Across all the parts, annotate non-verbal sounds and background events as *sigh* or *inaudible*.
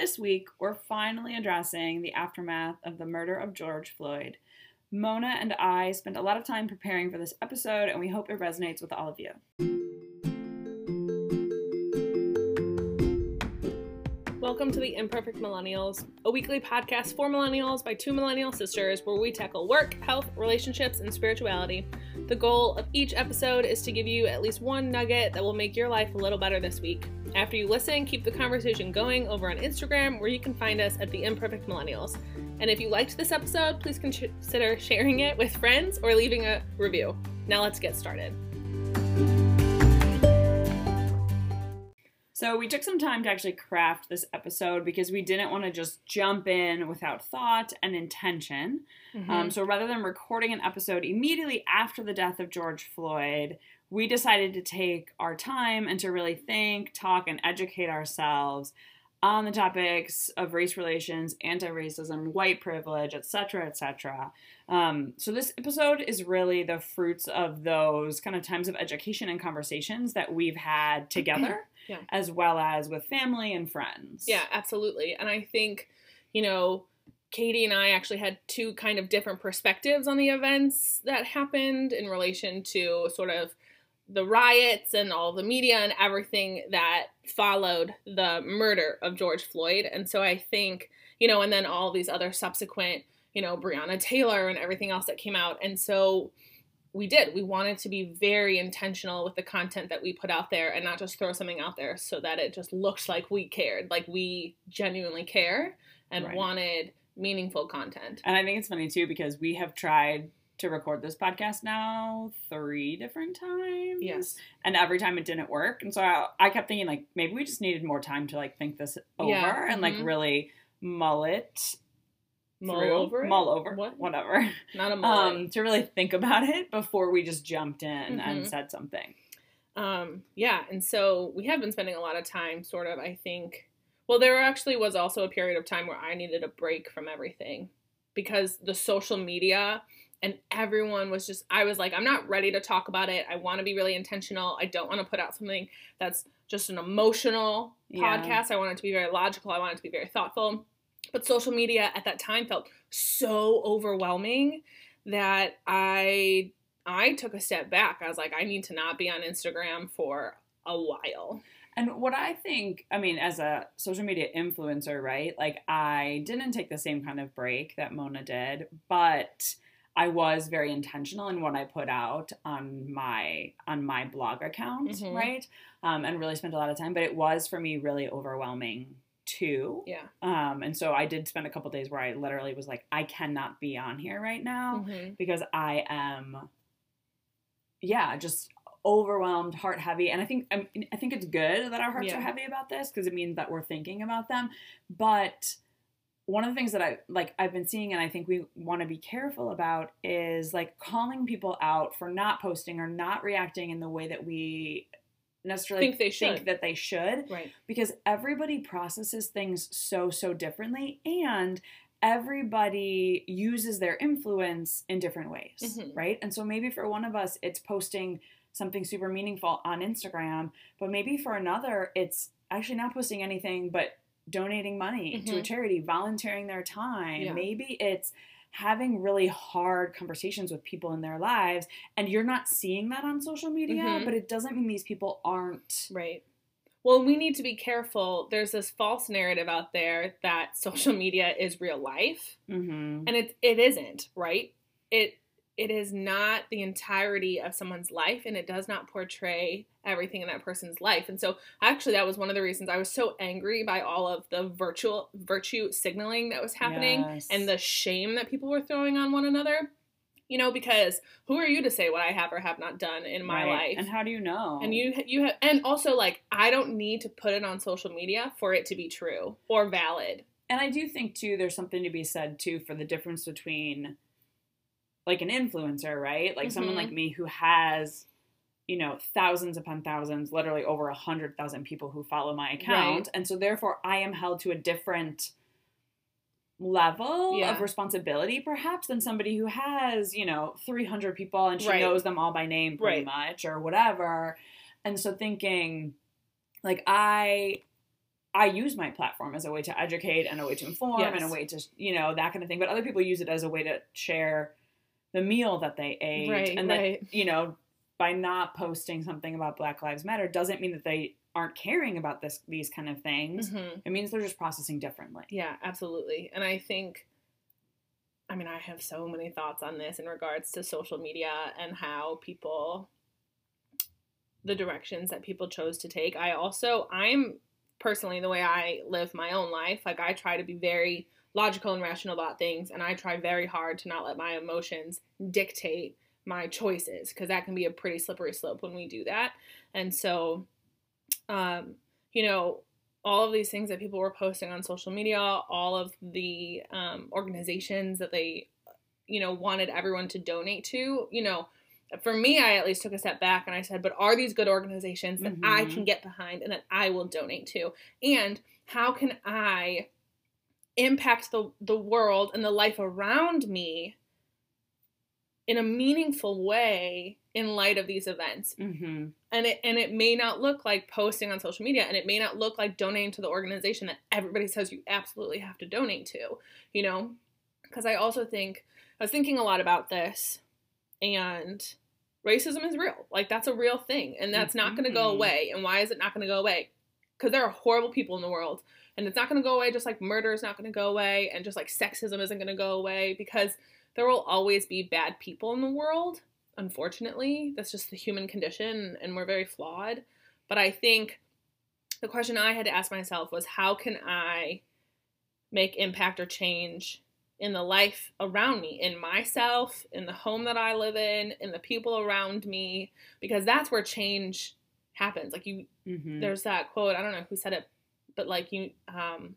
this week, we're finally addressing the aftermath of the murder of George Floyd. Mona and I spent a lot of time preparing for this episode, and we hope it resonates with all of you. Welcome to the Imperfect Millennials, a weekly podcast for millennials by two millennial sisters where we tackle work, health, relationships, and spirituality. The goal of each episode is to give you at least one nugget that will make your life a little better this week. After you listen, keep the conversation going over on Instagram where you can find us at the Imperfect Millennials. And if you liked this episode, please consider sharing it with friends or leaving a review. Now let's get started. So we took some time to actually craft this episode because we didn't want to just jump in without thought and intention. Mm-hmm. Um, so rather than recording an episode immediately after the death of George Floyd, we decided to take our time and to really think, talk, and educate ourselves on the topics of race relations, anti-racism, white privilege, etc., etc. Um, so this episode is really the fruits of those kind of times of education and conversations that we've had together *clears throat* yeah. as well as with family and friends. Yeah, absolutely. And I think, you know, Katy and I actually had two kind of different perspectives on the events that happened in relation to sort of the riots and all the media and everything that followed the murder of George Floyd. And so I think, you know, and then all these other subsequent, you know, Breonna Taylor and everything else that came out. And so we did. We wanted to be very intentional with the content that we put out there and not just throw something out there so that it just looked like we cared, like we genuinely care and right. wanted meaningful content. And I think it's funny too because we have tried to record this podcast now three different times. Yes. And every time it didn't work. And so I, I kept thinking like maybe we just needed more time to like think this over yeah. and mm-hmm. like really mull it mull through, over it? mull over. What? whatever. *laughs* Not a mull um to really think about it before we just jumped in mm-hmm. and said something. Um yeah and so we have been spending a lot of time sort of i think well there actually was also a period of time where i needed a break from everything because the social media and everyone was just i was like i'm not ready to talk about it. I want to be really intentional. I don't want to put out something that's just an emotional yeah. podcast. I want it to be very logical. I want it to be very thoughtful but social media at that time felt so overwhelming that I I took a step back. I was like, I need to not be on Instagram for a while. And what I think, I mean, as a social media influencer, right? Like, I didn't take the same kind of break that Mona did, but I was very intentional in what I put out on my on my blog account, mm-hmm. right? Um, and really spent a lot of time. But it was for me really overwhelming too. Yeah. Um, and so I did spend a couple days where I literally was like, I cannot be on here right now mm-hmm. because I am, yeah, just overwhelmed, heart heavy. And I think I, I think it's good that our hearts yeah. are heavy about this because it means that we're thinking about them. But one of the things that I like I've been seeing and I think we want to be careful about is like calling people out for not posting or not reacting in the way that we necessarily think they should think that they should right because everybody processes things so so differently and everybody uses their influence in different ways mm-hmm. right and so maybe for one of us it's posting something super meaningful on instagram but maybe for another it's actually not posting anything but donating money mm-hmm. to a mm-hmm. charity volunteering their time yeah. maybe it's having really hard conversations with people in their lives and you're not seeing that on social media mm-hmm. but it doesn't mean these people aren't right well we need to be careful there's this false narrative out there that social media is real life mm-hmm. and it, it isn't right it it is not the entirety of someone's life and it does not portray everything in that person's life. And so actually that was one of the reasons I was so angry by all of the virtual virtue signaling that was happening yes. and the shame that people were throwing on one another. You know, because who are you to say what I have or have not done in my right. life? And how do you know? And you you have and also like I don't need to put it on social media for it to be true or valid. And I do think too there's something to be said too for the difference between like an influencer, right? Like mm-hmm. someone like me who has, you know, thousands upon thousands, literally over a hundred thousand people who follow my account. Right. And so therefore I am held to a different level yeah. of responsibility perhaps than somebody who has, you know, 300 people and she right. knows them all by name pretty right. much or whatever. And so thinking like I I use my platform as a way to educate and a way to inform yes. and a way to, you know, that kind of thing. But other people use it as a way to share the meal that they ate. Right, and right. that, you know, by not posting something about Black Lives Matter doesn't mean that they aren't caring about this these kind of things. Mm-hmm. It means they're just processing differently. Yeah, absolutely. And I think I mean, I have so many thoughts on this in regards to social media and how people the directions that people chose to take. I also I'm personally the way I live my own life, like I try to be very logical and rational about things and I try very hard to not let my emotions dictate my choices because that can be a pretty slippery slope when we do that. And so um you know, all of these things that people were posting on social media, all of the um, organizations that they, you know, wanted everyone to donate to, you know, for me, I at least took a step back and I said, but are these good organizations that mm-hmm. I can get behind and that I will donate to? And how can I impact the, the world and the life around me in a meaningful way in light of these events? Mm-hmm. And it and it may not look like posting on social media, and it may not look like donating to the organization that everybody says you absolutely have to donate to. You know, because I also think I was thinking a lot about this, and racism is real. Like that's a real thing, and that's mm-hmm. not going to go away. And why is it not going to go away? Because there are horrible people in the world, and it's not going to go away. Just like murder is not going to go away, and just like sexism isn't going to go away because there will always be bad people in the world. Unfortunately, that's just the human condition, and we're very flawed. But I think the question I had to ask myself was, how can I make impact or change in the life around me, in myself, in the home that I live in, in the people around me, because that's where change happens. Like you, mm-hmm. there's that quote. I don't know who said it, but like you, um,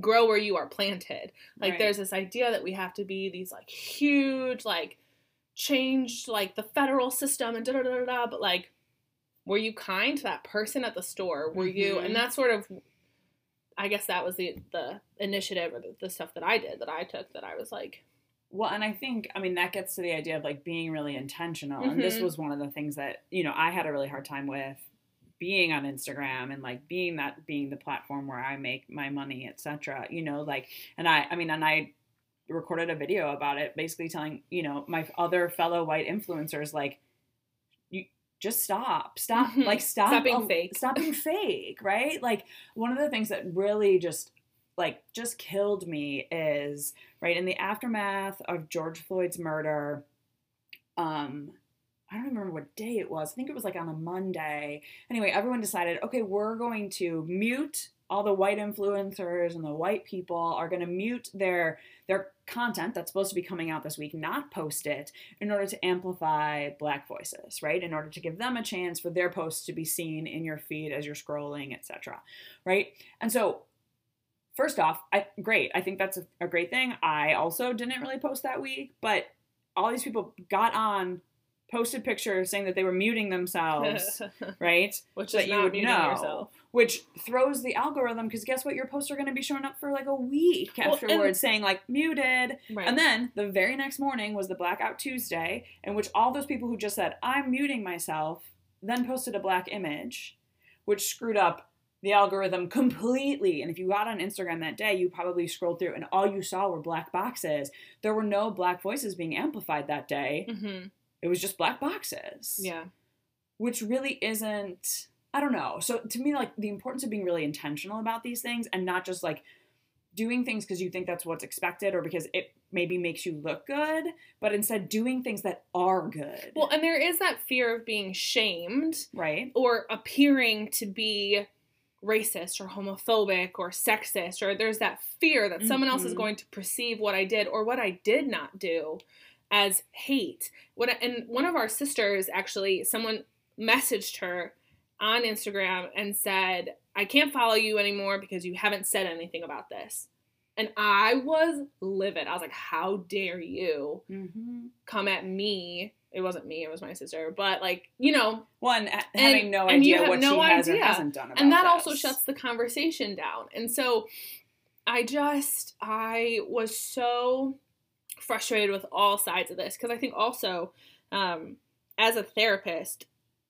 grow where you are planted. Like right. there's this idea that we have to be these like huge, like change like the federal system and da da da da. But like, were you kind to that person at the store? Were mm-hmm. you? And that's sort of I guess that was the the initiative or the, the stuff that I did that I took that I was like well, and I think, I mean, that gets to the idea of like being really intentional. Mm-hmm. And this mm-hmm. was one of the things that, you know, I had a really hard time with being on Instagram and like being that, being the platform where I make my money, etc. You know, like, and I, I mean, and I recorded a video about it, basically telling, you know, my other fellow white influencers, like, you just stop stop mm-hmm. like stop stop being fake *laughs* stop being fake right like one of the things that really just like just killed me is right in the aftermath of george floyd's murder um I don't remember what day it was. I think it was like on a Monday. Anyway, everyone decided, okay, we're going to mute all the white influencers and the white people are going to mute their their content that's supposed to be coming out this week, not post it in order to amplify black voices, right? In order to give them a chance for their posts to be seen in your feed as you're scrolling, etc. Right? And so first off, I great. I think that's a, a great thing. I also didn't really post that week, but all these people got on posted pictures saying that they were muting themselves, *laughs* right? Which that you would know, yourself. which throws the algorithm because guess what? Your posts are going to be showing up for like a week well, afterwards, saying like muted, right. and then the very next morning was the Blackout Tuesday, in which all those people who just said I'm muting myself then posted a black image, which screwed up the algorithm completely. And if you got on Instagram that day, you probably scrolled through and all you saw were black boxes. There were no black voices being amplified that day. Mm-hmm. It was just black boxes. Yeah. Which really isn't I don't know. So to me like the importance of being really intentional about these things and not just like doing things because you think that's what's expected or because it maybe makes you look good, but instead doing things that are good. Well, and there is that fear of being shamed, right? Or appearing to be racist or homophobic or sexist or there's that fear that someone mm-hmm. else is mm-hmm. going to perceive what I did or what I did not do as hate. When and one of our sisters actually, someone messaged her on Instagram and said, "I can't follow you anymore because you haven't said anything about this." And I was livid. I was like, "How dare you mm-hmm. come at me?" It wasn't me; it was my sister. But like, you know, one having no idea what no she has or hasn't done about and that this. also shuts the conversation down. And so, I just, I was so frustrated with all sides of this because I think also um, as a therapist,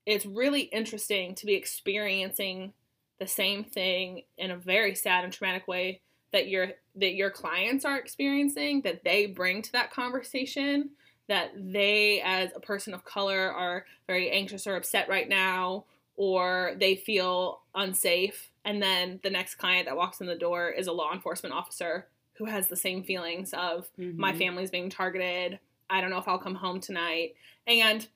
it's really interesting to be experiencing the same thing in a very sad and traumatic way that your that your clients are experiencing that they bring to that conversation that they as a person of color are very anxious or upset right now or they feel unsafe and then the next client that walks in the door is a law enforcement officer who has the same feelings of mm-hmm. my family's being targeted i don't know if i'll come home tonight and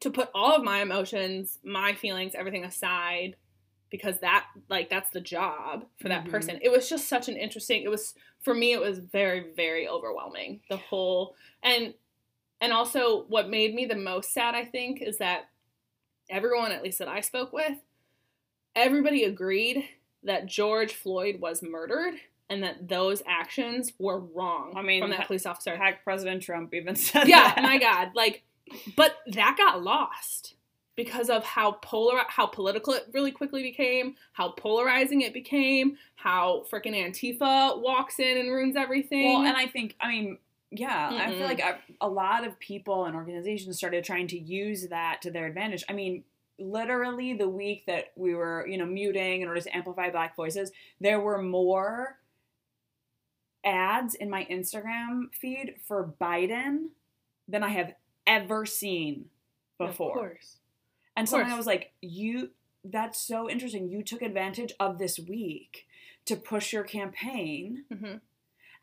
to put all of my emotions my feelings everything aside because that like that's the job for that mm-hmm. person it was just such an interesting it was for me it was very very overwhelming the whole and and also what made me the most sad i think is that everyone at least that i spoke with everybody agreed that george floyd was murdered and that those actions were wrong i mean from that police officer heck president trump even *laughs* said yeah that. my god like but that got lost because of how polar how political it really quickly became, how polarizing it became, how freaking Antifa walks in and ruins everything. Well, and I think I mean yeah, mm I feel like a, a lot of people and organizations started trying to use that to their advantage. I mean, literally the week that we were, you know, muting in order to amplify black voices, there were more ads in my Instagram feed for Biden than I have ever seen before. Of course. And so I was like, you that's so interesting. You took advantage of this week to push your campaign. Mm-hmm.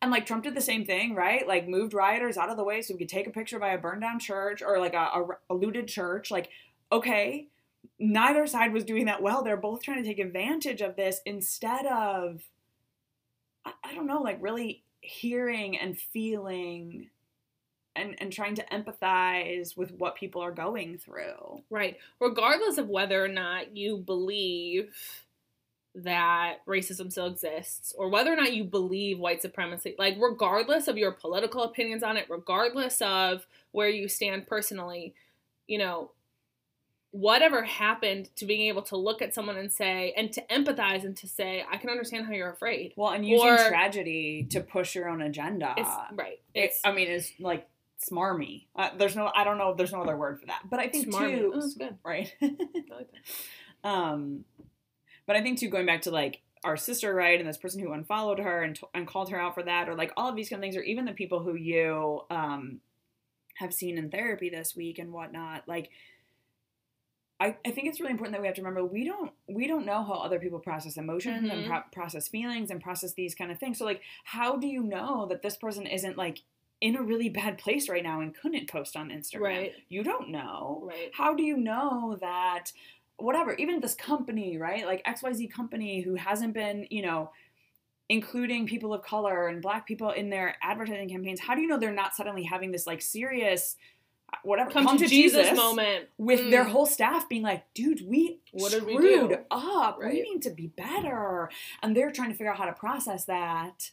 And like Trump did the same thing, right? Like moved rioters out of the way so we could take a picture by a burned down church or like a, a, a looted church. Like, okay, neither side was doing that well. They're both trying to take advantage of this instead of, I, I don't know, like really hearing and feeling and, and trying to empathize with what people are going through. Right. Regardless of whether or not you believe that racism still exists or whether or not you believe white supremacy, like, regardless of your political opinions on it, regardless of where you stand personally, you know, whatever happened to being able to look at someone and say and to empathize and to say i can understand how you're afraid well and using or, tragedy to push your own agenda it's, right it's, i mean it's like smarmy. Uh, there's no, I don't know, there's no other word for that. But I think smarmy. too, oh, good, right? *laughs* um, but I think too, going back to like our sister, right, and this person who unfollowed her and t- and called her out for that, or like all of these kind of things, or even the people who you um have seen in therapy this week and whatnot, like. I, I think it's really important that we have to remember we don't we don't know how other people process emotions mm-hmm. and pro- process feelings and process these kind of things. So like, how do you know that this person isn't like in a really bad place right now and couldn't post on Instagram. Right. You don't know. Right. How do you know that whatever, even this company, right? Like XYZ company who hasn't been, you know, including people of color and black people in their advertising campaigns, how do you know they're not suddenly having this like serious whatever come, come to, to, Jesus, Jesus moment with mm. their whole staff being like, dude, we what screwed we do? up. Right. We need to be better. And they're trying to figure out how to process that.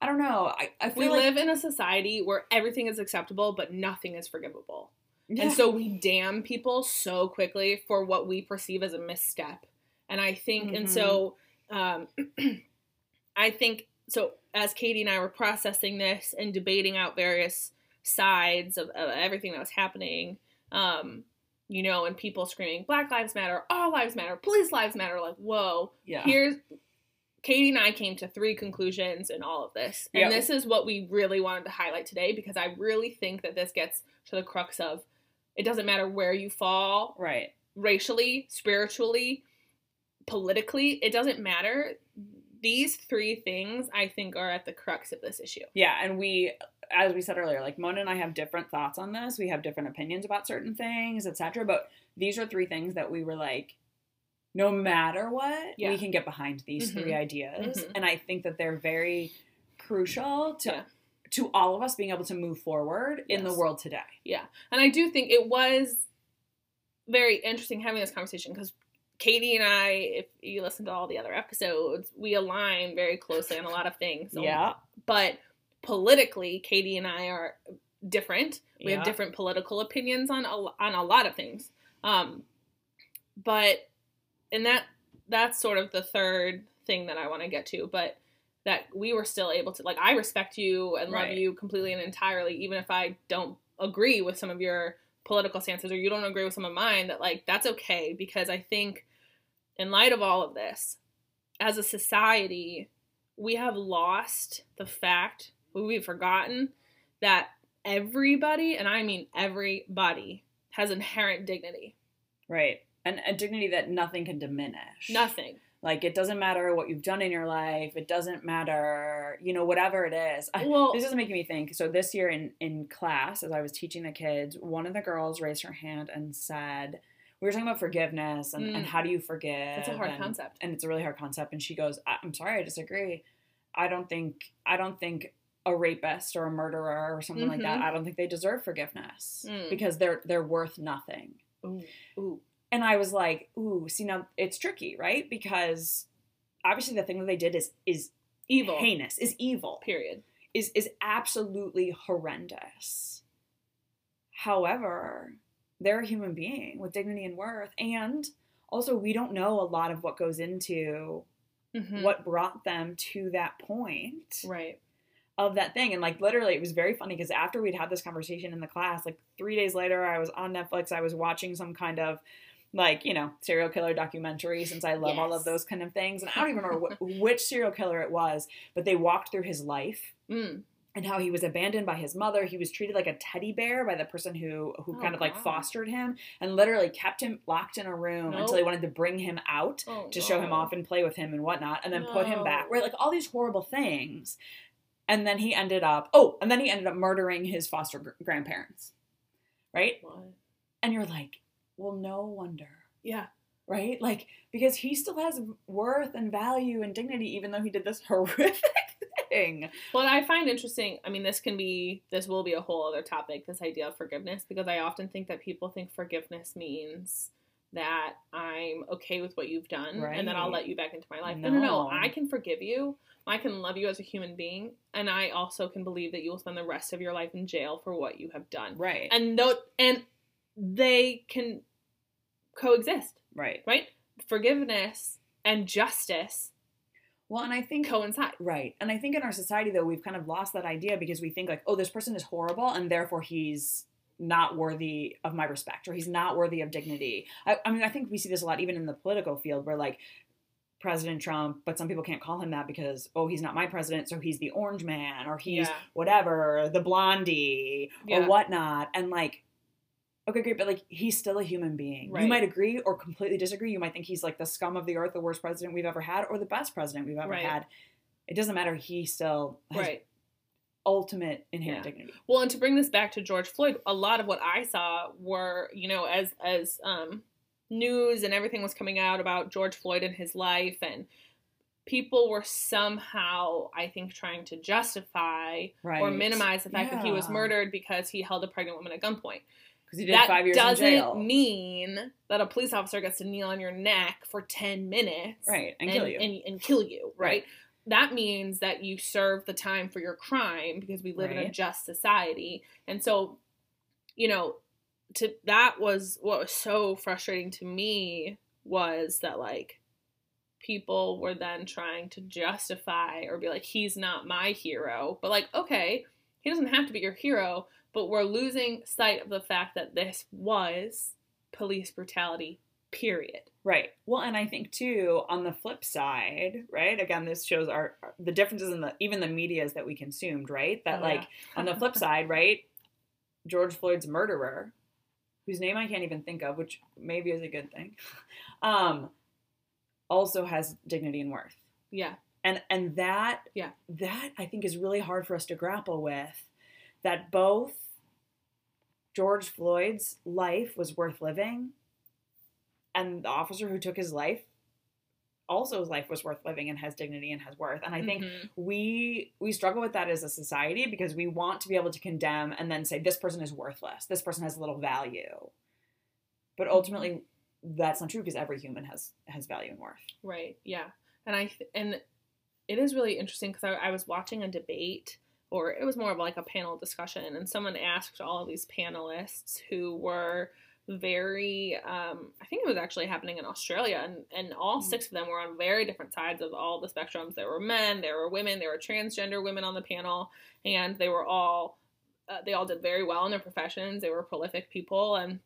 I don't know. I, I we like... live in a society where everything is acceptable, but nothing is forgivable. Yeah. And so we damn people so quickly for what we perceive as a misstep. And I think, mm-hmm. and so um, *clears throat* I think, so as Katy and I were processing this and debating out various sides of, of everything that was happening, um, you know, and people screaming, Black Lives Matter, All Lives Matter, Police Lives Matter, like, whoa, yeah. here's Katy and I came to three conclusions in all of this. And yep. this is what we really wanted to highlight today because I really think that this gets to the crux of it doesn't matter where you fall, right? Racially, spiritually, politically, it doesn't matter. These three things I think are at the crux of this issue. Yeah, and we as we said earlier, like Mona and I have different thoughts on this. We have different opinions about certain things, etc. But these are three things that we were like, no matter what, yeah. we can get behind these mm-hmm. three ideas. Mm-hmm. And I think that they're very crucial to yeah. to all of us being able to move forward yes. in the world today. Yeah. And I do think it was very interesting having this conversation because Katy and I, if you listen to all the other episodes, we align very closely on a lot of things. Yeah. But politically, Katy and I are different. We yeah. have different political opinions on a, on a lot of things. Um, but and that that's sort of the third thing that I want to get to, but that we were still able to like I respect you and love you completely and entirely, even if I don't agree with some of your political stances or you don't agree with some of mine, that like that's okay because I think in light of all of this, as a society, we have lost the fact, we've forgotten that everybody, and I mean everybody, has inherent dignity. Right. And a dignity that nothing can diminish. Nothing. Like it doesn't matter what you've done in your life. It doesn't matter, you know, whatever it is. *laughs* Well, this is making me think. So this year in in class, as I was teaching the kids, one of the girls raised her hand and said, "We were talking about forgiveness and, Mm. and how do you forgive?" It's a hard and, concept. and it's a really hard concept. And she goes, "I'm sorry, I disagree. I don't think I don't think a rapist or a murderer or something like that. Mhm. I don't think they deserve forgiveness Mm. because they're they're worth nothing." ooh, ooh, And I was like, "Ooh, see now it's tricky, right? Because obviously the thing that they did is is evil. heinous, is evil." Period. is is absolutely horrendous. However, they're a human being with dignity and worth, and also we don't know a lot of what goes into Mhm. what brought them to that point Right. Of that thing. And like literally, it was very funny because after we'd had this conversation in the class, like three days later, I was on Netflix. I was watching some kind of like you know serial killer documentary since I love all of those kind of things. And I don't even remember *laughs* wh- which serial killer it was, but they walked through his life Mm. and how he was abandoned by his mother. He was treated like a teddy bear by the person who who Oh, kind of like fostered him and literally kept him locked in a room No. until they wanted to bring him out Oh, to show him off and play with him and whatnot, and then put him back. Right, like all these horrible things. And then he ended up oh, and then he ended up murdering his foster gr- grandparents. Right? What? And you're like, well, no wonder. Yeah. Right? Like because he still has worth and value and dignity even though he did this *laughs* horrific thing. well I find interesting, I mean, this can be, this will be a whole other topic, this idea of forgiveness, because I often think that people think forgiveness means that I'm okay with what you've done and then I'll let you back into my life. No, no. No. I can forgive you. I can love you as a human being. And I also can believe that you will spend the rest of your life in jail for what you have done. Right. And though, and they can coexist, right. right? Forgiveness and justice Well, and I think coincide. right, and I think in our society though we've kind of lost that idea because we think like, oh, this person is horrible, and therefore he's not worthy of my respect or he's not worthy of dignity. I, I mean, I think we see this a lot even in the political field where like President Trump, but some people can't call him that because oh, he's not my president, so he's the orange man or he's Yeah. whatever, the blondie Yeah. or whatnot, and like. Okay, great, but like he's still a human being. You might agree or completely disagree. You might think he's like the scum of the earth, the worst president we've ever had, or the best president we've ever Right. had. It doesn't matter. He still has Right. ultimate inherent Yeah. dignity. Well, and to bring this back to George Floyd, a lot of what I saw were, you know, as as um, news and everything was coming out about George Floyd and his life, and people were somehow, I think, trying to justify Right. or minimize the fact that he was murdered because he held a pregnant woman at gunpoint. because he did that five years doesn't in jail. mean that a police officer gets to kneel on your neck for ten minutes, right, and, kill you. and, and kill you, right? Right. That means that you serve the time for your crime because we live in a just society. And so, you know, to that was what was so frustrating to me was that like people were then trying to justify or be like he's not my hero. But like, okay, he doesn't have to be your hero, but we're losing sight of the fact that this was police brutality. Period. Right. Well, and I think too on the flip side, right? Again, this shows our the differences in the even the medias that we consumed, right? That Oh, like yeah. on the flip *laughs* side, right? George Floyd's murderer, whose name I can't even think of, which maybe is a good thing, *laughs* um, also has dignity and worth. Yeah. and and that Yeah. that i think is really hard for us to grapple with that both george floyd's life was worth living and the officer who took his life also his life was worth living and has dignity and has worth and i think Mhm. we we struggle with that as a society because we want to be able to condemn and then say this person is worthless this person has little value but ultimately that's not true because every human has has value and worth Right. Yeah. And I th- and it is really interesting because I, I was watching a debate, or it was more of like a panel discussion, and someone asked all of these panelists who were very um, I think it was actually happening in Australia and, and all Mm. six of them were on very different sides of all the spectrums. There were men, there were women, there were transgender women on the panel, and they were all uh, they all did very well in their professions. They were prolific people and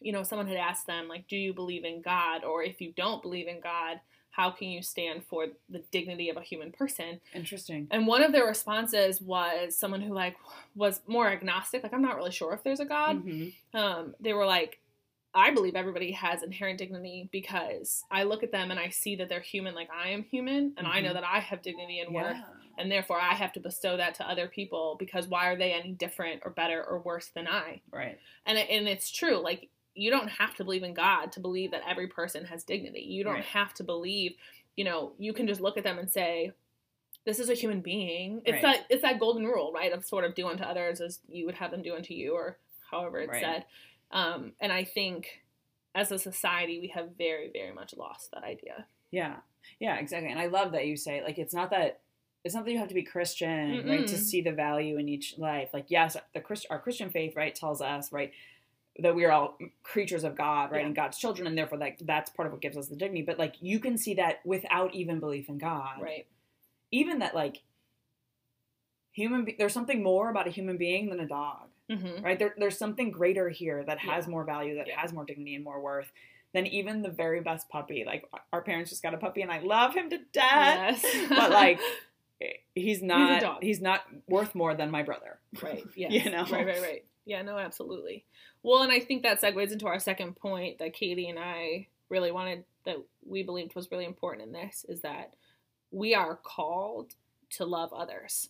you know, someone had asked them, like, do you believe in God? Or if you don't believe in God, how can you stand for the dignity of a human person? Interesting. And one of their responses was someone who, like, was more agnostic, like, I'm not really sure if there's a God. Mm-hmm. Um, they were like, I believe everybody has inherent dignity because I look at them and I see that they're human like I am human, and I know Mhm. that I have dignity and worth Yeah. and therefore I have to bestow that to other people because why are they any different or better or worse than I? Right. And and it's true. Like you don't have to believe in God to believe that every person has dignity. You don't Right. have to believe. You know, you can just look at them and say, "This is a human being." It's Right. that it's that golden rule, right? Of sort of do unto others as you would have them do unto you, or however it's Right. said. Um, and I think as a society, we have very, very much lost that idea. Yeah. Yeah, exactly. And I love that you say like it's not that it's not that you have to be Christian, right, to see the value in each life. Like yes, the Christ our Christian faith, right, tells us, right, that we are all creatures of God, right, Yeah. and God's children, and therefore like that's part of what gives us the dignity. But like you can see that without even belief in God. Right. Even that like human be- there's something more about a human being than a dog. Mm-hmm. right? There, there's something greater here that has Yeah. more value, that Yeah. has more dignity and more worth than even the very best puppy. Like our parents just got a puppy, and I love him to death. Yes. *laughs* but like, *laughs* he's not. dog. He's, not worth more than my brother. Right. *laughs* Yes. You know? Right, right, right. Yeah, no, absolutely. Well, and I think that segues into our second point that Katy and I really wanted that we believed was really important in this is that we are called to love others.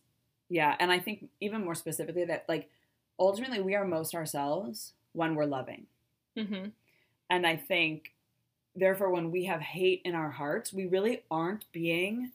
Yeah, and I think even more specifically that like ultimately we are most ourselves when we're loving, Mm-hmm. and I think therefore when we have hate in our hearts, we really aren't being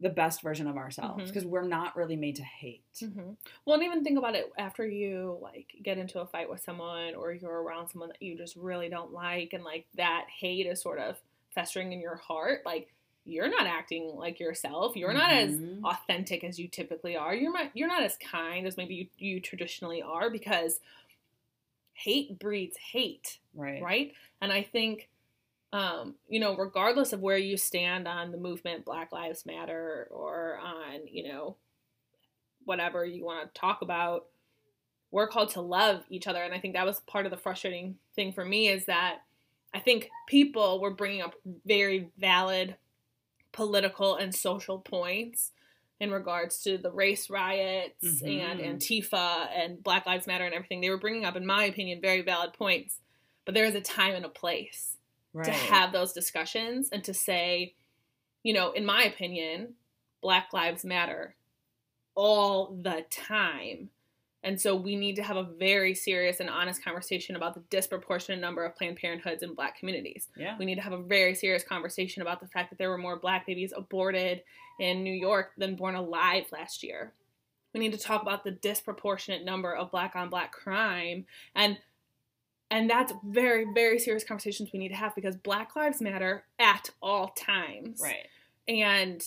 the best version of ourselves because we're not really made to hate. Mm-hmm. Well, and even think about it after you like get into a fight with someone or you're around someone that you just really don't like, and like that hate is sort of festering in your heart. Like you're not acting like yourself. You're not as Mhm. authentic as you typically are. You're not you're not as kind as maybe you, you traditionally are because hate breeds hate, right. right? And I think um, you know, regardless of where you stand on the movement Black Lives Matter or on, you know, whatever you want to talk about, we're called to love each other. And I think that was part of the frustrating thing for me is that I think people were bringing up very valid political and social points in regards to the race riots and Mhm. Antifa and Black Lives Matter and everything. They were bringing up, in my opinion, very valid points. But there is a time and a place Right. to have those discussions and to say, you know, in my opinion, Black Lives Matter all the time. And so we need to have a very serious and honest conversation about the disproportionate number of Planned Parenthoods in black communities. yeah. We need to have a very serious conversation about the fact that there were more black babies aborted in New York than born alive last year. We need to talk about the disproportionate number of black on black crime and and that's very very serious conversations we need to have because black lives matter at all times. Right. And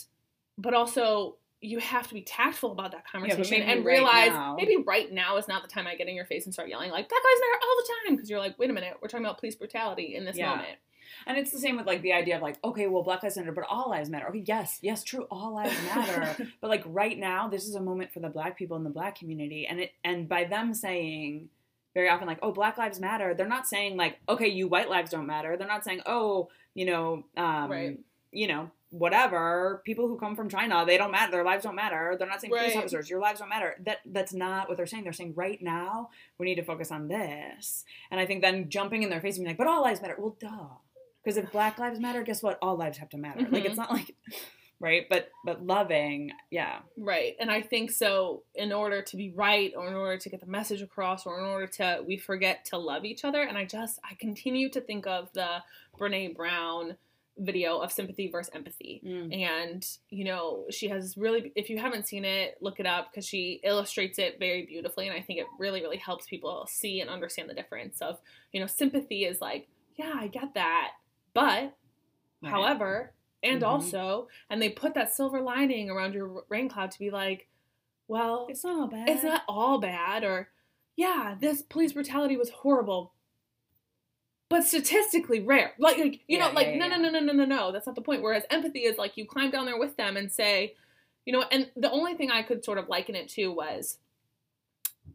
but also you have to be tactful about that conversation maybe and realize maybe right now is not the time I get in your face and start yelling like Black Lives Matter all the time because you're like, wait a minute, we're talking about police brutality in this Yeah. moment. And it's the same with like the idea of like, okay, well, Black Lives Matter, but all lives matter. Okay, yes, yes, true, all lives matter. *laughs* but like right now, this is a moment for the Black people in the Black community, and it and by them saying very often like, oh, Black Lives Matter, they're not saying like, okay, you white lives don't matter. They're not saying, oh, you know, um, Right. you know, whatever. People who come from China, they don't matter. Their lives don't matter. They're not saying police officers, your lives don't matter. That that's not what they're saying. They're saying right now we need to focus on this. And I think then jumping in their face and being like, but all lives matter. Well, duh. Because if Black Lives Matter, guess what? All lives have to matter. Like Mhm. it's not like, right? But but loving, yeah, Right. And I think so in order to be right or in order to get the message across or in order to we forget to love each other. And I just I continue to think of the Brene Brown video of sympathy versus empathy. Mm. And, you know, she has really, if you haven't seen it, look it up because she illustrates it very beautifully. And I think it really, really helps people see and understand the difference of, you know, sympathy is like, yeah, I get that. But, Right. however, and Mhm. also, and they put that silver lining around your rain cloud to be like, well, it's not all bad. it's not all bad or yeah this police brutality was horrible but statistically rare like, like you Yeah, know like yeah, no yeah. no no no no no no that's not the point whereas empathy is like you climb down there with them and say you know and the only thing i could sort of liken it to was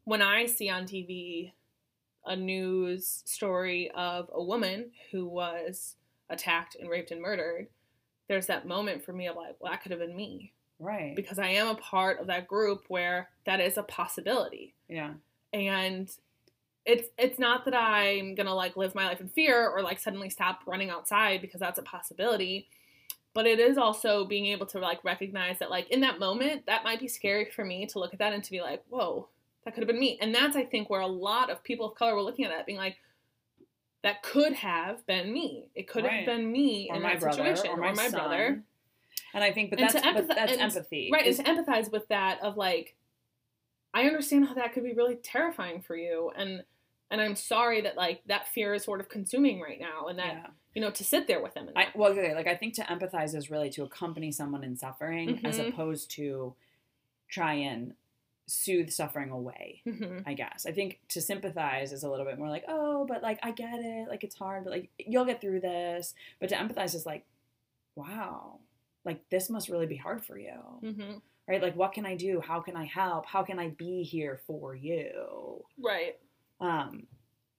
when i see on tv a news story of a woman who was attacked and raped and murdered, there's that moment for me of like, well, that could have been me. Right. Because I am a part of that group where that is a possibility. yeah. And it's it's not that I'm gonna like live my life in fear or like suddenly stop running outside because that's a possibility. But it is also being able to like recognize that like in that moment, that might be scary for me to look at that and to be like, whoa, that could have been me. And that's I think where a lot of people of color were looking at that, being like, that could have been me. It could Right. have been me Or in my that brother, situation, or my, son. brother. And I think, but And that's, but that's empathy. Right, is- and to empathize with that of like, I understand how that could be really terrifying for you, and and I'm sorry that like that fear is sort of consuming right now, and that yeah. you know to sit there with them. And I, well, okay, like I think to empathize is really to accompany someone in suffering as Mhm. opposed to try and soothe suffering away. Mhm. I guess. I think to sympathize is a little bit more like, oh, but like I get it, like it's hard, but like you'll get through this. But to empathize is like, wow, like this must really be hard for you, Mhm. right? Like, what can I do? How can I help? How can I be here for you? right, um,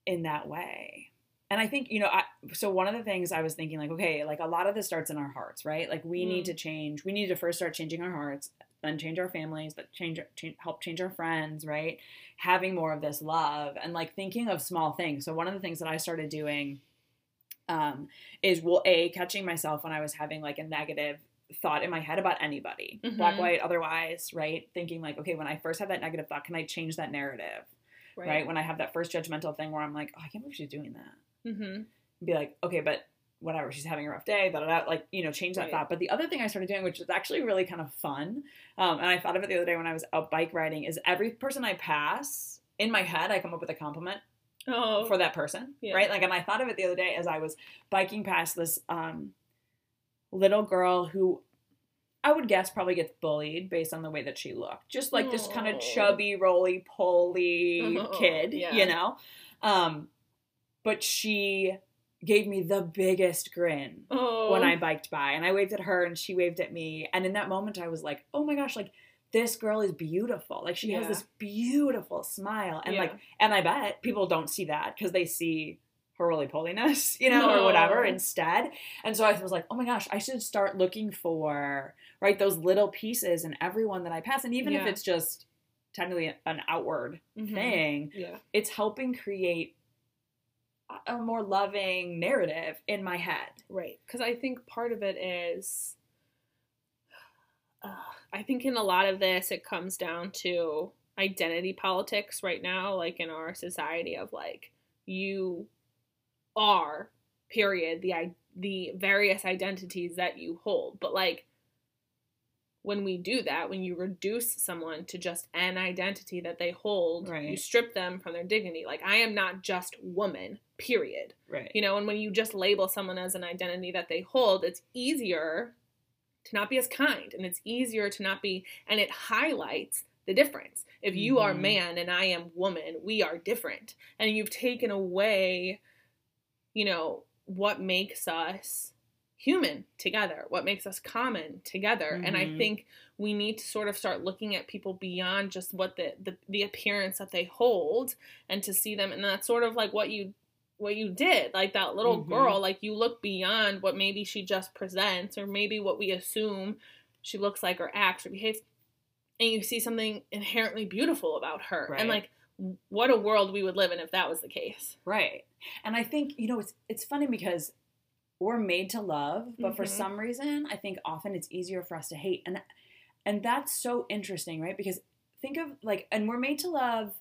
in that way. And I think, you know, I, so one of the things I was thinking, like, okay, like a lot of this starts in our hearts, right? Like we need Mm. to change. We need to first start changing our hearts, then change our families, that change, change, help change our friends, right? Having more of this love and like thinking of small things. So one of the things that I started doing um, is, well, a catching myself when I was having like a negative thought in my head about anybody, black, Mhm. white, otherwise, right? Thinking like, okay, when I first have that negative thought, can I change that narrative? right, right? When I have that first judgmental thing where I'm like, oh, I can't believe she's doing that. Mm-hmm. Be like, okay, but whatever, she's having a rough day, da da da. Like, you know, change that Right. thought. But the other thing I started doing, which is actually really kind of fun, um, and I thought of it the other day when I was out bike riding, is every person I pass, in my head, I come up with a compliment Oh, for that person, Yeah. right? Like, and I thought of it the other day as I was biking past this um, little girl who I would guess probably gets bullied based on the way that she looked. Just like this kind of chubby, roly poly Oh, *laughs* kid, yeah. you know? Um, but she gave me the biggest grin oh, when I biked by and I waved at her and she waved at me. And in that moment, I was like, oh my gosh, like this girl is beautiful. Like she has this beautiful smile. And Yeah. like, and I bet people don't see that because they see her roly poliness, *laughs* you know, or whatever instead. And so I was like, oh my gosh, I should start looking for, right, those little pieces in everyone that I pass. And even if it's just technically an outward Mhm. thing, Yeah, it's helping create a- more loving narrative in my head. right. Because I think part of it is, uh, I think in a lot of this, it comes down to identity politics right now, like in our society of like you are period the i the various identities that you hold but like when we do that when you reduce someone to just an identity that they hold you strip them from their dignity like i am not just woman period Right. you know and when you just label someone as an identity that they hold it's easier to not be as kind and it's easier to not be and it highlights the difference if you are Mhm. man and i am woman we are different and you've taken away you know what makes us human together what makes us common together and i Mhm. think we need to sort of start looking at people beyond just what the, the the appearance that they hold and to see them and that's sort of like what you what you did like that little Mhm. girl like you look beyond what maybe she just presents or maybe what we assume she looks like or acts or behaves and you see something inherently beautiful about her Right. and like what a world we would live in if that was the case Right. And I think, you know, it's it's funny because we're made to love, but for Mhm. some reason, I think often it's easier for us to hate. And and that's so interesting, right? Because think of like and we're made to love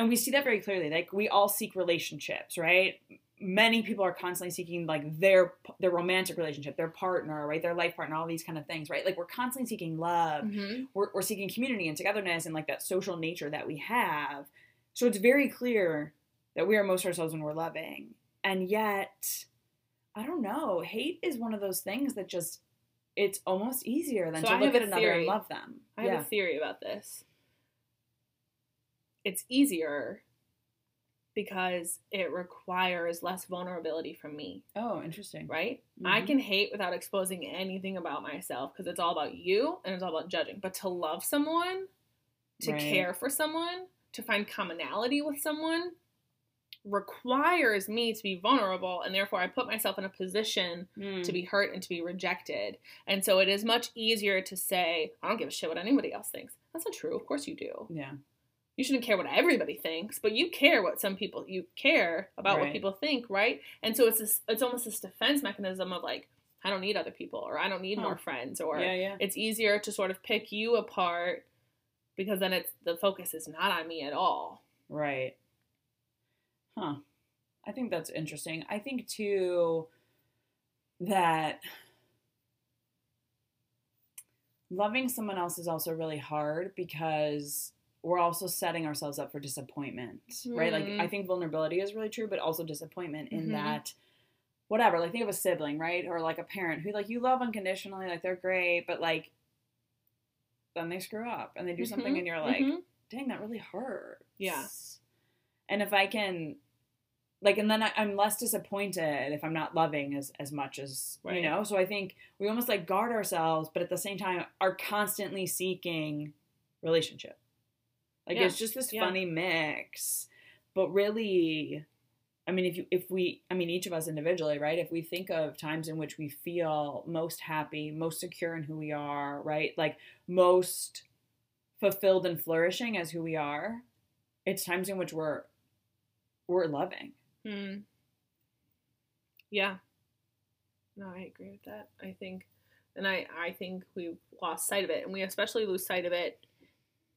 and we see that very clearly. Like we all seek relationships, right? Many people are constantly seeking like their their romantic relationship, their partner, right? Their life partner, all these kind of things, right? Like we're constantly seeking love mm-hmm. we're, we're seeking community and togetherness and like that social nature that we have. So it's very clear that we are most ourselves when we're loving. And yet, I don't know, hate is one of those things that just, it's almost easier than So to I look at another theory. and love them. I have yeah. a theory about this. It's easier because it requires less vulnerability from me, oh, interesting. right? I Mhm. can hate without exposing anything about myself because it's all about you and it's all about judging. But to love someone, to Right. care for someone, to find commonality with someone, requires me to be vulnerable and therefore I put myself in a position Mm. to be hurt and to be rejected. And so it is much easier to say, I don't give a shit what anybody else thinks. That's not true. Of course you do. yeah. You shouldn't care what everybody thinks, but you care what some people you care about what people think, right? And so it's this it's almost this defense mechanism of like, I don't need other people or I don't need Huh. more friends or Yeah, yeah. it's easier to sort of pick you apart because then it's the focus is not on me at all. Right. Huh. I think that's interesting. I think too that loving someone else is also really hard because we're also setting ourselves up for disappointment, right? Like. I think vulnerability is really true, but also disappointment in Mhm. that whatever, like think of a sibling, right? Or like a parent who like you love unconditionally, like they're great, but like then they screw up and they do something Mhm. and you're like, Mhm. dang, that really hurts. Yeah. And if I can, like, and then I, I'm less disappointed if I'm not loving as as much as you know. So I think we almost like guard ourselves, but at the same time are constantly seeking relationship. Like Yeah. it's just this Yeah. funny mix, but really. I mean, if you, if we, I mean, each of us individually, right? If we think of times in which we feel most happy, most secure in who we are, right? Like most fulfilled and flourishing as who we are, it's times in which we're we're loving. Mm. Yeah. No, I agree with that. I think, and I, I think we've lost sight of it, and we especially lose sight of it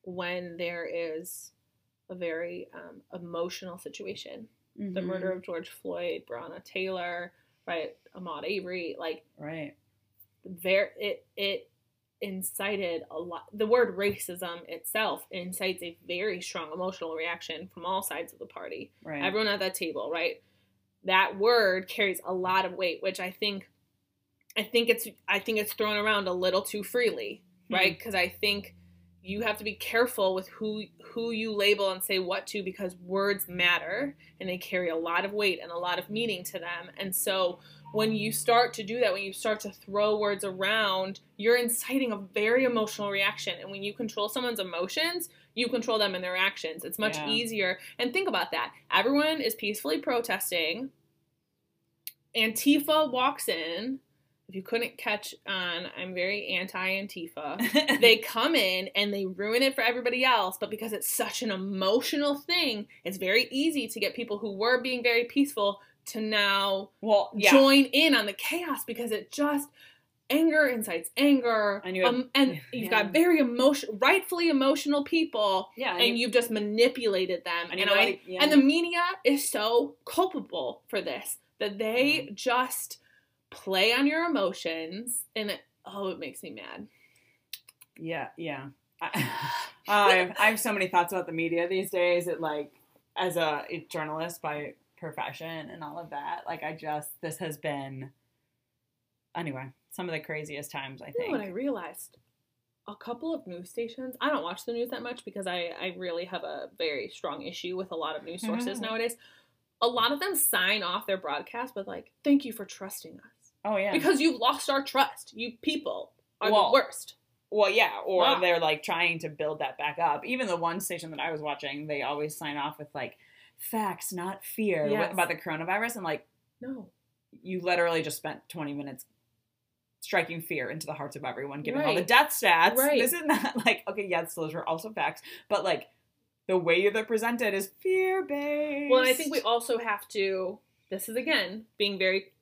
when there is a very um, emotional situation. The murder of George Floyd, Breonna Taylor, right, Ahmaud Avery, like right? there, it it incited a lot. The word racism itself incites a very strong emotional reaction from all sides of the party Right. everyone at that table, right? That word carries a lot of weight, which I think, I think it's, I think it's thrown around a little too freely, Hmm. right? Because I think you have to be careful with who who you label and say what to because words matter and they carry a lot of weight and a lot of meaning to them. And so when you start to do that, when you start to throw words around, you're inciting a very emotional reaction. And when you control someone's emotions, you control them and their actions. It's much Yeah. easier. And think about that. Everyone is peacefully protesting. Antifa walks in. If you couldn't catch on, I'm very anti Antifa. *laughs* they come in and they ruin it for everybody else, but because it's such an emotional thing, it's very easy to get people who were being very peaceful to now well, yeah. join in on the chaos because it just anger incites anger And you have- um, and you've got very emotion rightfully emotional people yeah, and you've just manipulated them and and, you I? Yeah. and the media is so culpable for this that they just play on your emotions and it, oh it makes me mad yeah, yeah. I, *laughs* I, have, I have so many thoughts about the media these days. It like, as a, a journalist by profession and all of that, like I just this has been. Anyway, some of the craziest times I you think. know what i realized a couple of news stations i don't watch the news that much because i, I really have a very strong issue with a lot of news sources Mhm. nowadays a lot of them sign off their broadcast with like thank you for trusting us oh yeah. because you've lost our trust you people are Well, the worst Well, yeah, or Wow. they're like trying to build that back up. Even the one station that I was watching, they always sign off with like facts, not fear, Yes. about the coronavirus. And like, no you literally just spent 20 minutes striking fear into the hearts of everyone, giving all the death stats. Right. Is not that *laughs* like, okay, yes, those are also facts, but like the way they're presented is fear based. Well, I think we also have to. This is again being very,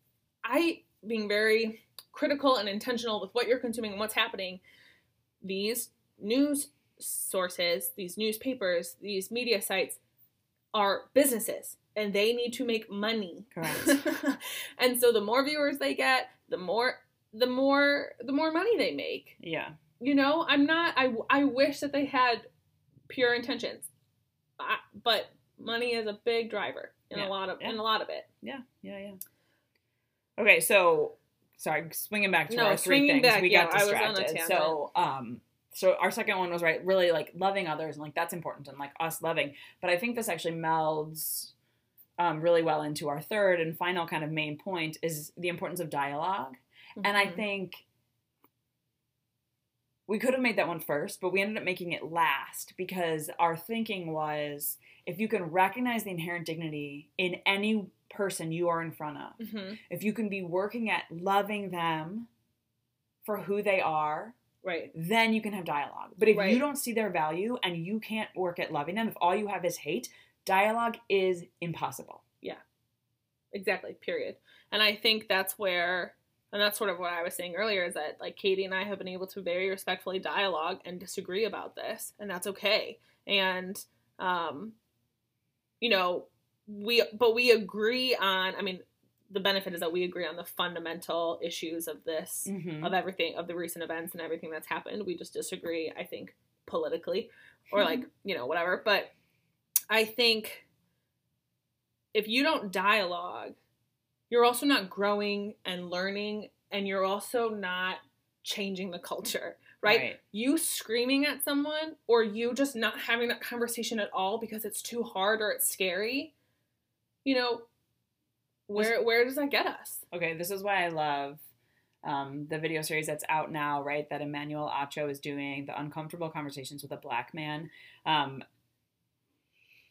I being very critical and intentional with what you're consuming and what's happening. These news sources, these newspapers, these media sites are businesses, and they need to make money. Correct. *laughs* and so, the more viewers they get, the more the more the more money they make. Yeah. You know, I'm not. I I wish that they had pure intentions, I, but money is a big driver in Yeah, a lot of yeah. in a lot of it. Yeah. Yeah. Yeah. Okay, so sorry, swinging back to No, our three things, back, we yeah, got I was on a distracted. So, um, so our second one was right, really like loving others, and like that's important, and like us loving. But I think this actually melds um, really well into our third and final kind of main point is the importance of dialogue. And I Mhm. think we could have made that one first, but we ended up making it last because our thinking was if you can recognize the inherent dignity in any person you are in front of, hmm if you can be working at loving them for who they are, Right. then you can have dialogue. But if Right. you don't see their value and you can't work at loving them, if all you have is hate, dialogue is impossible. Yeah. Exactly. Period. And I think that's where, and that's sort of what I was saying earlier, is that like Katy and I have been able to very respectfully dialogue and disagree about this, and that's okay. And, um, you know, we, but we agree on. I mean, the benefit is that we agree on the fundamental issues of this, Mhm. of everything, of the recent events and everything that's happened. We just disagree, I think, politically or like, you know, whatever. But I think if you don't dialogue, you're also not growing and learning, and you're also not changing the culture, right? Right. You screaming at someone or you just not having that conversation at all because it's too hard or it's scary, you know, where where does that get us? Okay, this is why I love um, the video series that's out now, right? That Emmanuel Acho is doing, the uncomfortable conversations with a black man. Um,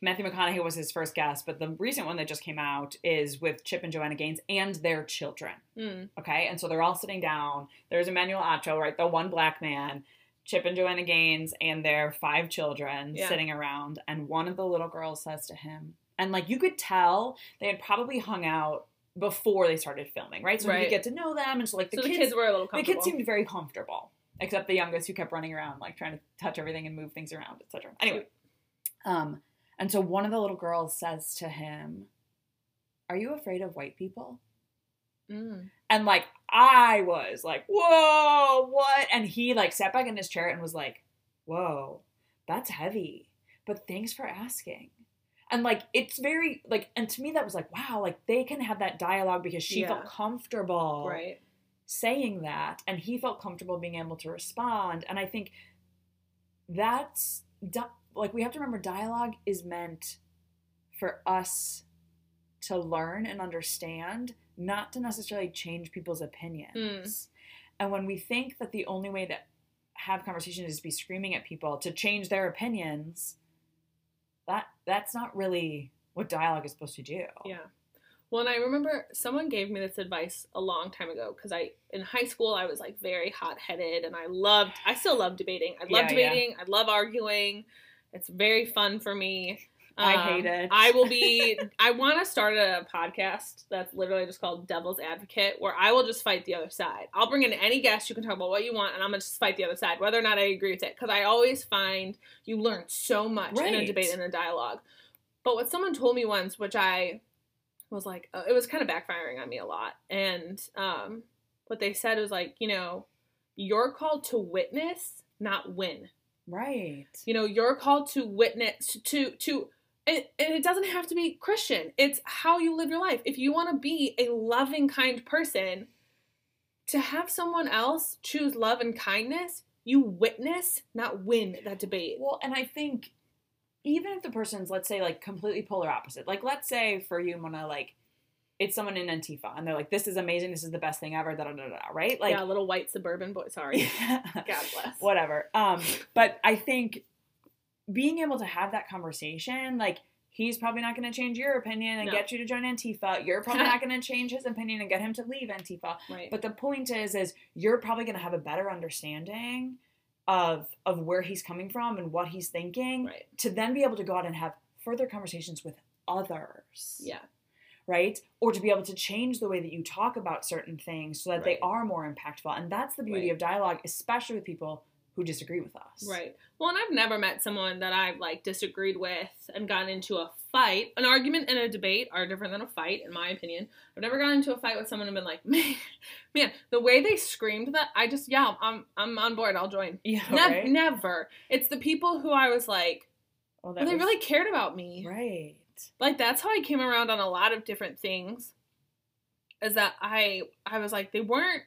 Matthew McConaughey was his first guest, but the recent one that just came out is with Chip and Joanna Gaines and their children. Mm, Okay, and so they're all sitting down. There's Emmanuel Acho, right? The one black man, Chip and Joanna Gaines, and their five children Yeah. sitting around. And one of the little girls says to him, and like you could tell they had probably hung out before they started filming, right? So you could get to know them, and so like the so kids, the kids were a little the kids seemed very comfortable, except the youngest who kept running around like trying to touch everything and move things around, etc. Anyway, um, and so one of the little girls says to him, "Are you afraid of white people?" Mm. And like I was like, whoa, what? And he like sat back in his chair and was like, whoa, that's heavy. But thanks for asking. And like it's very like and to me that was like, wow, like they can have that dialogue because she felt comfortable Right. saying that and he felt comfortable being able to respond. And I think that's di- like we have to remember dialogue is meant for us to learn and understand, not to necessarily change people's opinions. Mm. And when we think that the only way to have conversation is to be screaming at people to change their opinions, that that's not really what dialogue is supposed to do. Yeah. Well, and I remember someone gave me this advice a long time ago because I, in high school, I was like very hot headed and I loved, I still love debating. I love Yeah, yeah. debating. I love arguing. It's very fun for me. Um, I hate it. I will be, *laughs* I want to start a podcast that's literally just called Devil's Advocate where I will just fight the other side. I'll bring in any guest. You can talk about what you want and I'm going to just fight the other side, whether or not I agree with it. Because I always find you learn so much in a debate and a dialogue. But what someone told me once, which I was like, uh, it was kind of backfiring on me a lot. And um, what they said was like, you know, you're called to witness, not win. Right. You know, you're called to witness to to. And, and it doesn't have to be Christian. It's how you live your life. If you want to be a loving, kind person, to have someone else choose love and kindness, you witness, not win that debate. Well, and I think even if the person's, let's say, like completely polar opposite, like let's say for you, Mona, like it's someone in Antifa and they're like, this is amazing, this is the best thing ever, da da da da, right? Like, yeah, a little white suburban boy. Sorry. *laughs* God bless. whatever. Um, but I think being able to have that conversation, like, he's probably not going to change your opinion and No. get you to join Antifa. You're probably not going to change his opinion and get him to leave Antifa. Right. But the point is, is you're probably going to have a better understanding of of where he's coming from and what he's thinking right. to then be able to go out and have further conversations with others. Yeah. Right? Or to be able to change the way that you talk about certain things so that they are more impactful. And that's the beauty Right. of dialogue, especially with people who disagree with us. Right. Well, and I've never met someone that I've like disagreed with and gotten into a fight. An argument and a debate are different than a fight, in my opinion. I've never gotten into a fight with someone and been like, *laughs* man, man, the way they screamed that, I just yeah, I'm I'm on board. I'll join. *laughs* Yeah. Nev- right? Never. It's the people who I was like, Oh, well, they was- really cared about me. Right. Like that's how I came around on a lot of different things. Is that I I was like they weren't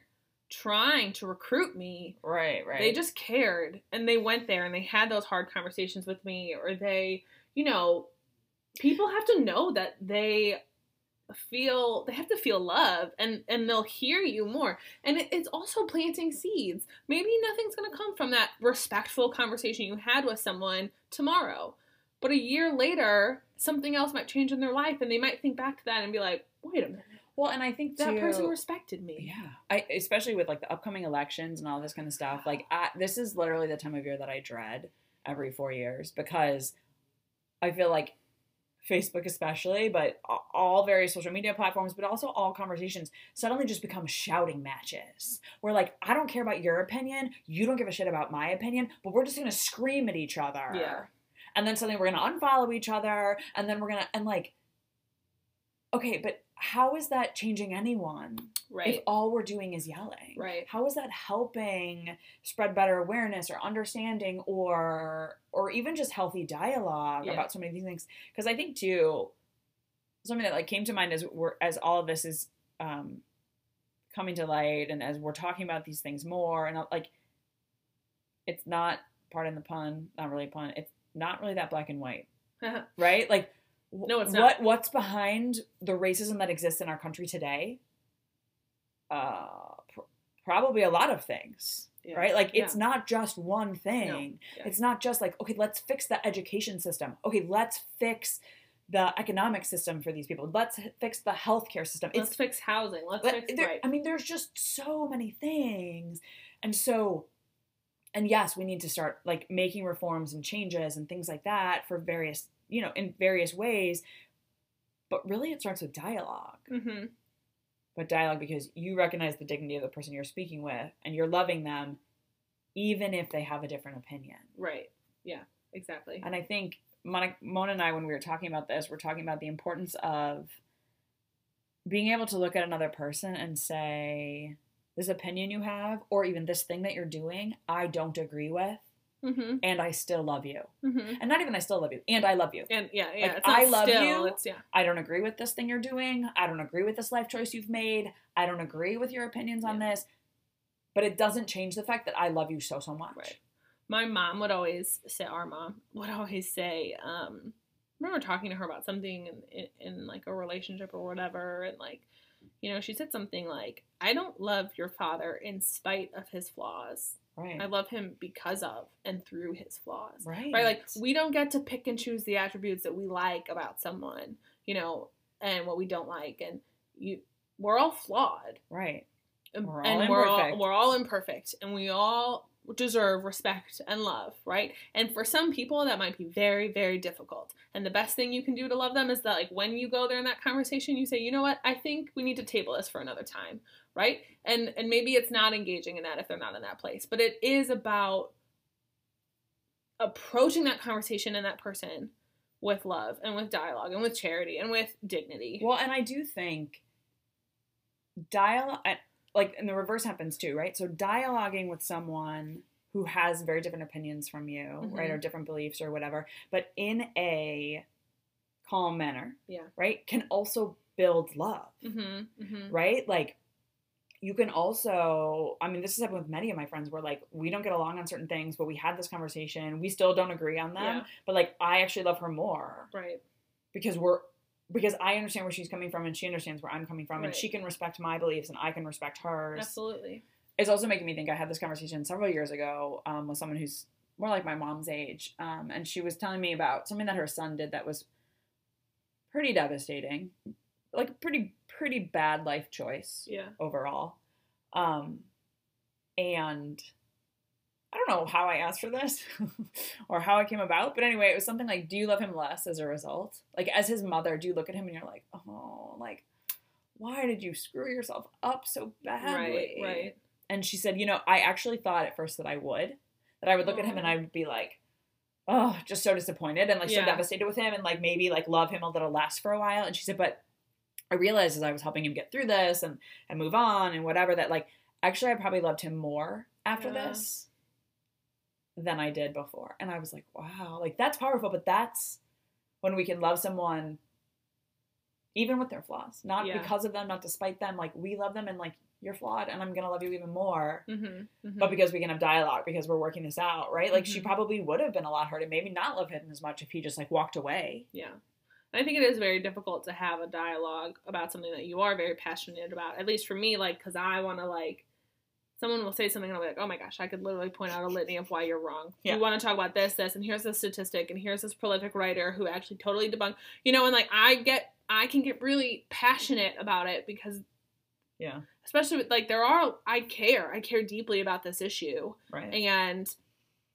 trying to recruit me. Right, right. They just cared and they went there and they had those hard conversations with me or they, you know, people have to know that they feel they have to feel love and and they'll hear you more and it, it's also planting seeds maybe nothing's going to come from that respectful conversation you had with someone tomorrow but a year later something else might change in their life and they might think back to that and be like wait a minute Well, and I think that too, person respected me Yeah, I especially with like the upcoming elections and all this kind of stuff. Like, I, this is literally the time of year that I dread every four years because I feel like Facebook, especially, but all various social media platforms, but also all conversations suddenly just become shouting matches. Where like, I don't care about your opinion, you don't give a shit about my opinion, but we're just gonna scream at each other. Yeah. And then suddenly we're gonna unfollow each other, and then we're gonna and like, okay, but how is that changing anyone? right if all we're doing is yelling Right. how is that helping spread better awareness or understanding or or even just healthy dialogue Yeah. about so many of these things because i think too something that like came to mind as we're as all of this is um coming to light and as we're talking about these things more and like it's not pardon the pun not really a pun it's not really that black and white *laughs* right? Like, No, it's not. what what's behind the racism that exists in our country today? Uh, pr- probably a lot of things, Yeah. right? Like, Yeah. it's not just one thing. Yeah. It's not just like, okay, let's fix the education system. Okay, let's fix the economic system for these people. Let's fix the healthcare system. let's It's fix housing let's but fix there- right I mean, there's just so many things. And so, and yes, we need to start like making reforms and changes and things like that for various, you know, in various ways. But really, it starts with dialogue. mm-hmm. But dialogue because you recognize the dignity of the person you're speaking with and you're loving them, even if they have a different opinion. right yeah exactly And I think Mona, Mona and I, when we were talking about this, we're talking about the importance of being able to look at another person and say, this opinion you have, or even this thing that you're doing, I don't agree with, mm-hmm. and I still love you. Mm-hmm. And not even I still love you, and I love you. and yeah yeah Like, I love still, you. it's yeah I don't agree with this thing you're doing. I don't agree with this life choice you've made. I don't agree with your opinions on Yeah. this. But it doesn't change the fact that I love you so, so much. Right. my mom would always say our mom would always say um I remember talking to her about something in, in, in like a relationship or whatever and like you know she said something like i don't love your father in spite of his flaws Right. i love him because of and through his flaws. Right. right. Like we don't get to pick and choose the attributes that we like about someone you know and what we don't like and you we're all flawed. Right. and We're all and we're all we're all imperfect and we all deserve respect and love right? And for some people that might be very very difficult. And the best thing you can do to love them is that like when you go there in that conversation you say you know what? I think we need to table this for another time right and and maybe it's not engaging in that if they're not in that place but it is about approaching that conversation and that person with love and with dialogue and with charity and with dignity Well, and I do think dialogue, like, and the reverse happens too, right? So dialoguing with someone who has very different opinions from you, right, Mhm. or different beliefs or whatever, but in a calm manner, Yeah. right, can also build love, mm-hmm, mm-hmm. right? Like, you can also, I mean, this has happened with many of my friends where, like, we don't get along on certain things, but we had this conversation. We still don't agree on them, Yeah. but, like, I actually love her more right because we're because I understand where she's coming from and she understands where I'm coming from and she can respect my beliefs and I can respect hers. absolutely It's also making me think I had this conversation several years ago um, with someone who's more like my mom's age, um, and she was telling me about something that her son did that was pretty devastating, like a pretty pretty bad life choice yeah overall. Um, and I don't know how I asked for this *laughs* or how it came about, but anyway, it was something like, "Do you love him less as a result?" Like as his mother, do you look at him and you're like, "Oh, like why did you screw yourself up so badly?" right right And she said, "You know, I actually thought at first that I would, that I would look at him and I would be like." Oh, just so disappointed and like so devastated with him and like maybe like love him a little less for a while. And she said, but I realized as I was helping him get through this and and move on and whatever that like actually I probably loved him more after Yeah. this than I did before. And I was like, wow, like that's powerful, but that's when we can love someone even with their flaws, not Yeah. because of them, not despite them. Like we love them and like you're flawed and I'm gonna love you even more. mm-hmm, But because we can have dialogue, because we're working this out, right? Like she Mhm. probably would have been a lot hurt and maybe not love him as much if he just like walked away. yeah I think it is very difficult to have a dialogue about something that you are very passionate about. At least for me, like, because I want to, like, someone will say something and I'll be like, oh my gosh, I could literally point out a litany of why you're wrong. Yeah. You want to talk about this, this, and here's this statistic, and here's this prolific writer who actually totally debunked, you know, and like I get, I can get really passionate about it because, Yeah. especially with like, there are, I care, I care deeply about this issue. Right. And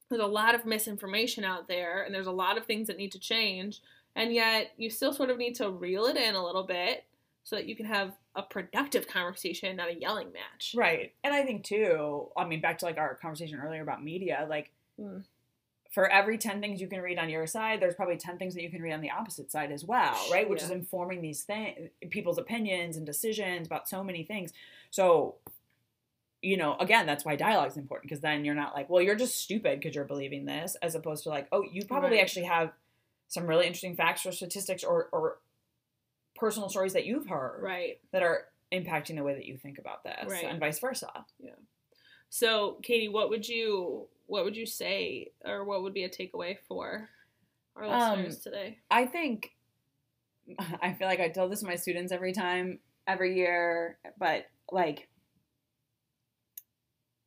there's a lot of misinformation out there, and there's a lot of things that need to change. And yet, you still sort of need to reel it in a little bit so that you can have a productive conversation, not a yelling match. Right. And I think too, I mean, back to like our conversation earlier about media, like Mm. for every 10 things you can read on your side, there's probably 10 things that you can read on the opposite side as well, right? Which is informing these things, people's opinions and decisions about so many things. So, you know, again, that's why dialogue is important because then you're not like, well, you're just stupid because you're believing this, as opposed to like, oh, you probably Right. actually have some really interesting facts or statistics or, or personal stories that you've heard Right. that are impacting the way that you think about this Right. and vice versa. yeah So, Katy, what would you what would you say, or what would be a takeaway for our Um, listeners today? I think *laughs* I feel like I tell this to my students every time, every year, but like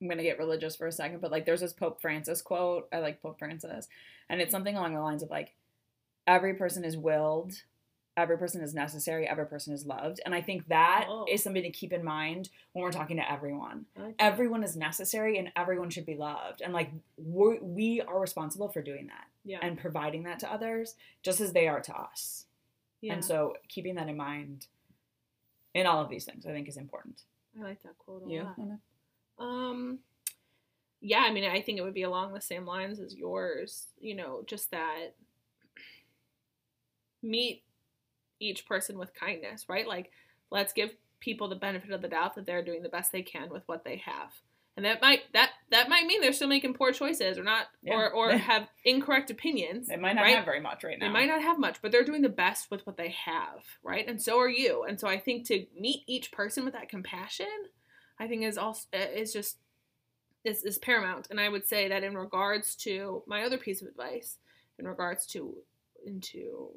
I'm gonna get religious for a second, but like there's this Pope Francis quote. I like Pope Francis, and it's something along the lines of like every person is willed, every person is necessary, every person is loved, and I think that is Oh. something to keep in mind when we're talking to everyone. I like that. Everyone is necessary, and everyone should be loved, and like we're, we are responsible for doing that yeah, and providing that to others, just as they are to us. yeah. And so keeping that in mind in all of these things, I think is important. I like that quote a You? lot. Um, yeah, I mean, I think it would be along the same lines as yours. You know, just that meet each person with kindness, right? Like, let's give people the benefit of the doubt that they're doing the best they can with what they have, and that might that that might mean they're still making poor choices or not, Yeah. or or *laughs* have incorrect opinions. They might not right? have very much right now. They might not have much, but they're doing the best with what they have, right? And so are you. And so I think to meet each person with that compassion, I think is also uh, is just is is paramount. And I would say that in regards to my other piece of advice, in regards to into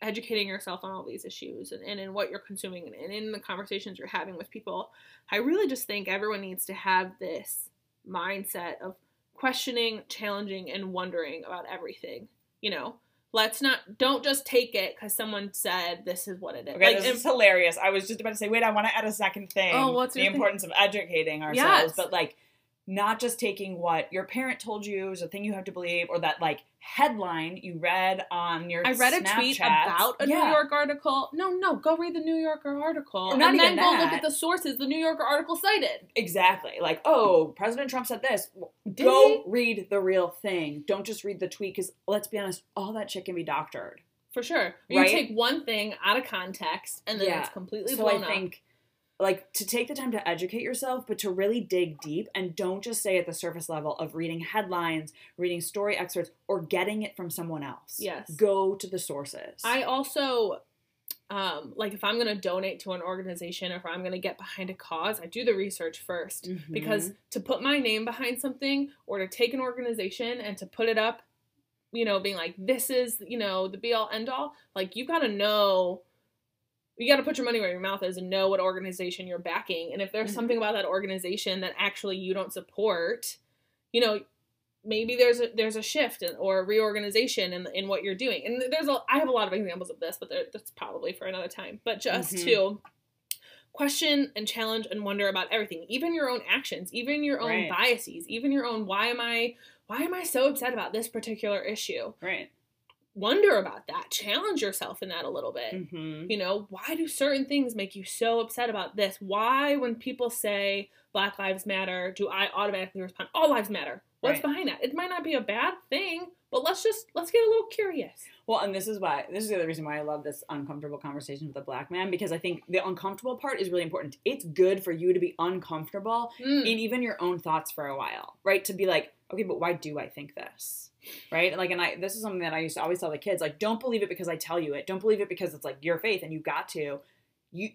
educating yourself on all these issues and, and in what you're consuming and, in the conversations you're having with people, I really just think everyone needs to have this mindset of questioning, challenging, and wondering about everything. You know, let's not don't just take it because someone said this is what it is. Okay, Like, this is hilarious. I was just about to say, wait, I want to add a second thing. Oh, what's the your thing? importance of educating ourselves, Yes. but like not just taking what your parent told you is a thing you have to believe, or that like headline you read on your. I read a tweet about a Yeah. New York article. No, no, go read the New Yorker article. And then even go look at the sources the New Yorker article cited. Exactly. Like, oh, President Trump said this. Did Go read the real thing. Don't just read the tweet because let's be honest, all that shit can be doctored. For sure. You Right? take one thing out of context and then Yeah. it's completely so blown I up. think like to take the time to educate yourself, but to really dig deep and don't just stay at the surface level of reading headlines, reading story excerpts, or getting it from someone else. Yes. Go to the sources. I also um like if I'm going to donate to an organization or if I'm going to get behind a cause, I do the research 1st Mhm. because to put my name behind something or to take an organization and to put it up, you know, being like this is, you know, the be all end all, like you got to know you got to put your money where your mouth is and know what organization you're backing. And if there's Mhm. something about that organization that actually you don't support, you know, maybe there's a there's a shift in, or a reorganization in in what you're doing. And there's a I have a lot of examples of this, but that's probably for another time. But just Mhm. to question and challenge and wonder about everything, even your own actions, even your own Right. biases, even your own why am I why am I so upset about this particular issue? right. Wonder about that. Challenge yourself in that a little bit. Mm-hmm. You know, why do certain things make you so upset about this? Why, when people say Black Lives Matter, do I automatically respond, All lives matter? What's Right. behind that? It might not be a bad thing, but let's just let's get a little curious. Well, and this is why this is the other reason why I love this uncomfortable conversation with a black man because I think the uncomfortable part is really important. It's good for you to be uncomfortable Mm. in even your own thoughts for a while, right? To be like, okay, but why do I think this? Right? Like, and I, this is something that I used to always tell the kids, like, don't believe it because I tell you it. Don't believe it because it's like your faith and you got to. You,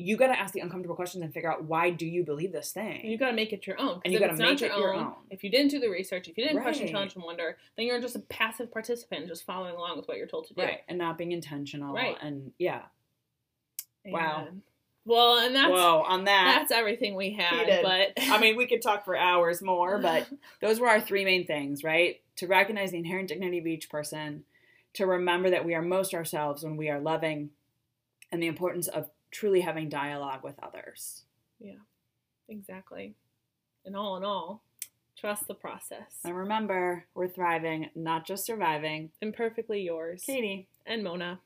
you got to ask the uncomfortable questions and figure out why do you believe this thing. And you got to make it your own. And you it's not make your it your own, own. if you didn't do the research, if you didn't question, challenge, and wonder, then you're just a passive participant, just following along with what you're told to do. right, and not being intentional. Right. And yeah. Wow. Well, and that's Whoa, on that. that's everything we had. But I mean, we could talk for hours more, but *laughs* those were our three main things, right? To recognize the inherent dignity of each person, to remember that we are most ourselves when we are loving, and the importance of truly having dialogue with others. Yeah. Exactly. And all in all, trust the process. And remember, we're thriving, not just surviving. Imperfectly yours. Katy. And Mona.